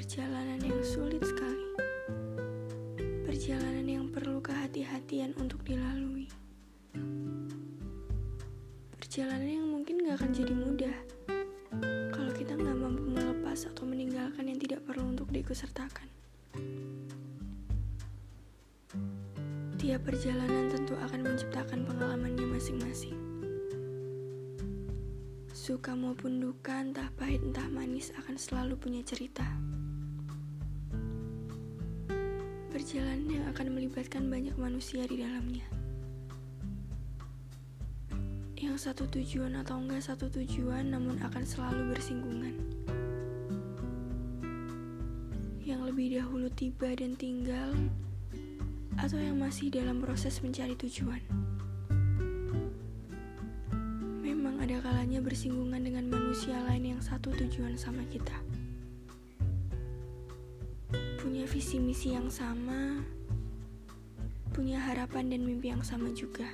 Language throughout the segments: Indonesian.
perjalanan yang sulit sekali. Perjalanan yang perlu kehati-hatian untuk dilalui. Perjalanan yang mungkin gak akan jadi mudah kalau kita gak mampu melepas atau meninggalkan yang tidak perlu untuk diikutsertakan. Tiap perjalanan tentu akan menciptakan pengalamannya Suka maupun duka, entah pahit entah manis akan selalu punya cerita. Perjalanan yang akan melibatkan banyak manusia di dalamnya. Yang satu tujuan atau enggak satu tujuan namun akan selalu bersinggungan. Yang lebih dahulu tiba dan tinggal atau yang masih dalam proses mencari tujuan. Ada kalanya bersinggungan dengan manusia lain yang satu tujuan sama kita. Punya visi misi yang sama, punya harapan dan mimpi yang sama juga.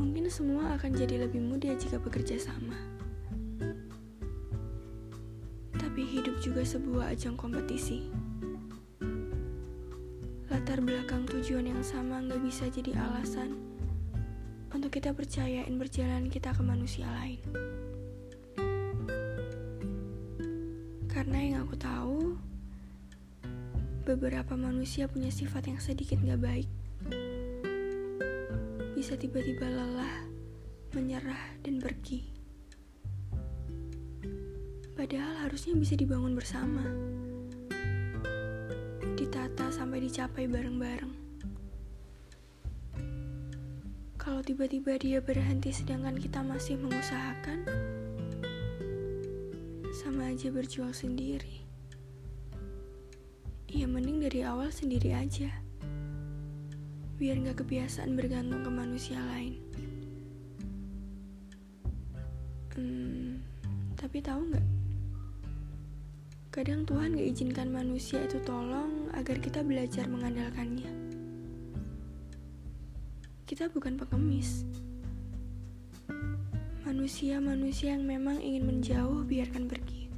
Mungkin semua akan jadi lebih mudah jika bekerja sama. Tapi hidup juga sebuah ajang kompetisi. Latar belakang tujuan yang sama nggak bisa jadi alasan untuk kita percayain perjalanan kita ke manusia lain. Karena yang aku tahu, beberapa manusia punya sifat yang sedikit gak baik. Bisa tiba-tiba lelah, menyerah, dan pergi. Padahal harusnya bisa dibangun bersama. Ditata sampai dicapai bareng-bareng. Kalau tiba-tiba dia berhenti sedangkan kita masih mengusahakan, sama aja berjuang sendiri. Ya mending dari awal sendiri aja. Biar gak kebiasaan bergantung ke manusia lain. Hmm, tapi tahu nggak? Kadang Tuhan gak izinkan manusia itu tolong agar kita belajar mengandalkannya kita bukan pengemis. Manusia-manusia yang memang ingin menjauh biarkan pergi.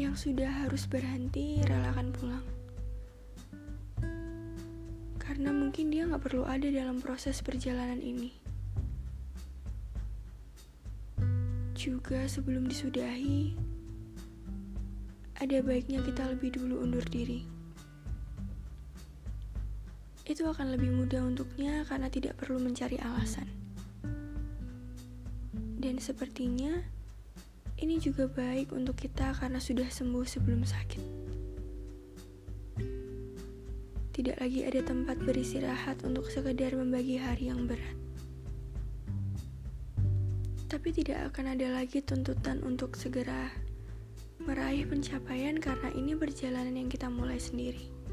Yang sudah harus berhenti relakan pulang. Karena mungkin dia gak perlu ada dalam proses perjalanan ini. Juga sebelum disudahi, ada baiknya kita lebih dulu undur diri itu akan lebih mudah untuknya karena tidak perlu mencari alasan. Dan sepertinya ini juga baik untuk kita karena sudah sembuh sebelum sakit. Tidak lagi ada tempat beristirahat untuk sekedar membagi hari yang berat. Tapi tidak akan ada lagi tuntutan untuk segera meraih pencapaian karena ini perjalanan yang kita mulai sendiri.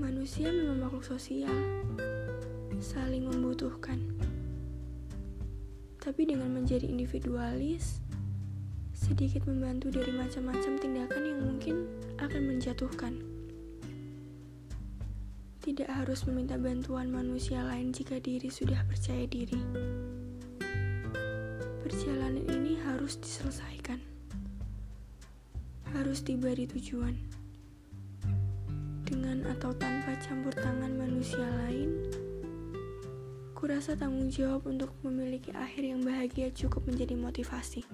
Manusia memang makhluk sosial, saling membutuhkan. Tapi dengan menjadi individualis, sedikit membantu dari macam-macam tindakan yang mungkin akan menjatuhkan. Tidak harus meminta bantuan manusia lain jika diri sudah percaya diri. Perjalanan ini harus diselesaikan. Harus tiba di tujuan dengan atau tanpa campur tangan manusia lain, kurasa tanggung jawab untuk memiliki akhir yang bahagia cukup menjadi motivasi.